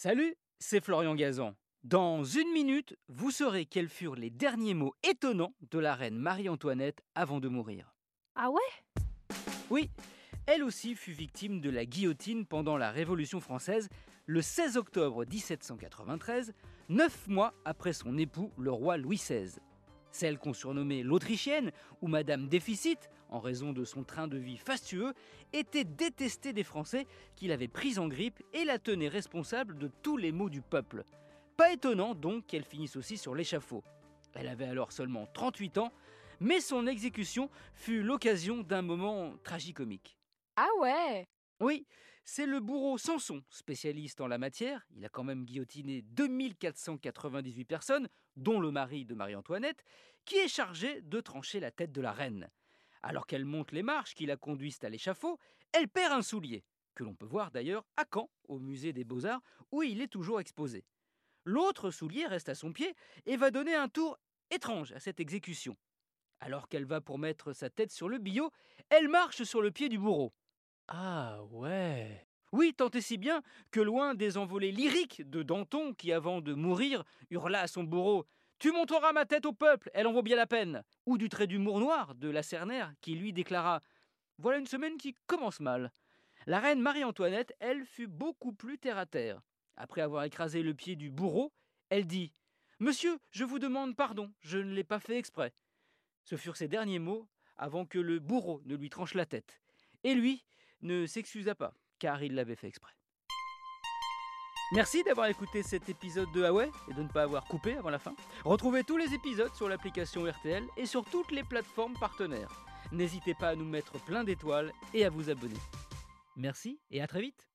Salut, c'est Florian Gazan. Dans une minute, vous saurez quels furent les derniers mots étonnants de la reine Marie-Antoinette avant de mourir. Ah ouais? Oui, elle aussi fut victime de la guillotine pendant la Révolution française le 16 octobre 1793, neuf mois après son époux, le roi Louis XVI. Celle qu'on surnommait l'Autrichienne, ou Madame Déficit, en raison de son train de vie fastueux, était détestée des Français qui l'avaient prise en grippe et la tenaient responsable de tous les maux du peuple. Pas étonnant donc qu'elle finisse aussi sur l'échafaud. Elle avait alors seulement 38 ans, mais son exécution fut l'occasion d'un moment tragicomique. Ah ouais? Oui, c'est le bourreau Samson, spécialiste en la matière. Il a quand même guillotiné 2498 personnes, dont le mari de Marie-Antoinette, qui est chargé de trancher la tête de la reine. Alors qu'elle monte les marches qui la conduisent à l'échafaud, elle perd un soulier, que l'on peut voir d'ailleurs à Caen, au musée des beaux-arts, où il est toujours exposé. L'autre soulier reste à son pied et va donner un tour étrange à cette exécution. Alors qu'elle va pour mettre sa tête sur le billot, elle marche sur le pied du bourreau. Ah ouais Oui, tant et si bien que loin des envolées lyriques de Danton qui, avant de mourir, hurla à son bourreau Tu montreras ma tête au peuple, elle en vaut bien la peine ou du trait d'humour noir de Lacernaire qui lui déclara Voilà une semaine qui commence mal. La reine Marie-Antoinette, elle, fut beaucoup plus terre à terre. Après avoir écrasé le pied du bourreau, elle dit Monsieur, je vous demande pardon, je ne l'ai pas fait exprès. Ce furent ses derniers mots avant que le bourreau ne lui tranche la tête. Et lui ne s'excusa pas, car il l'avait fait exprès. Merci d'avoir écouté cet épisode de Huawei et de ne pas avoir coupé avant la fin. Retrouvez tous les épisodes sur l'application RTL et sur toutes les plateformes partenaires. N'hésitez pas à nous mettre plein d'étoiles et à vous abonner. Merci et à très vite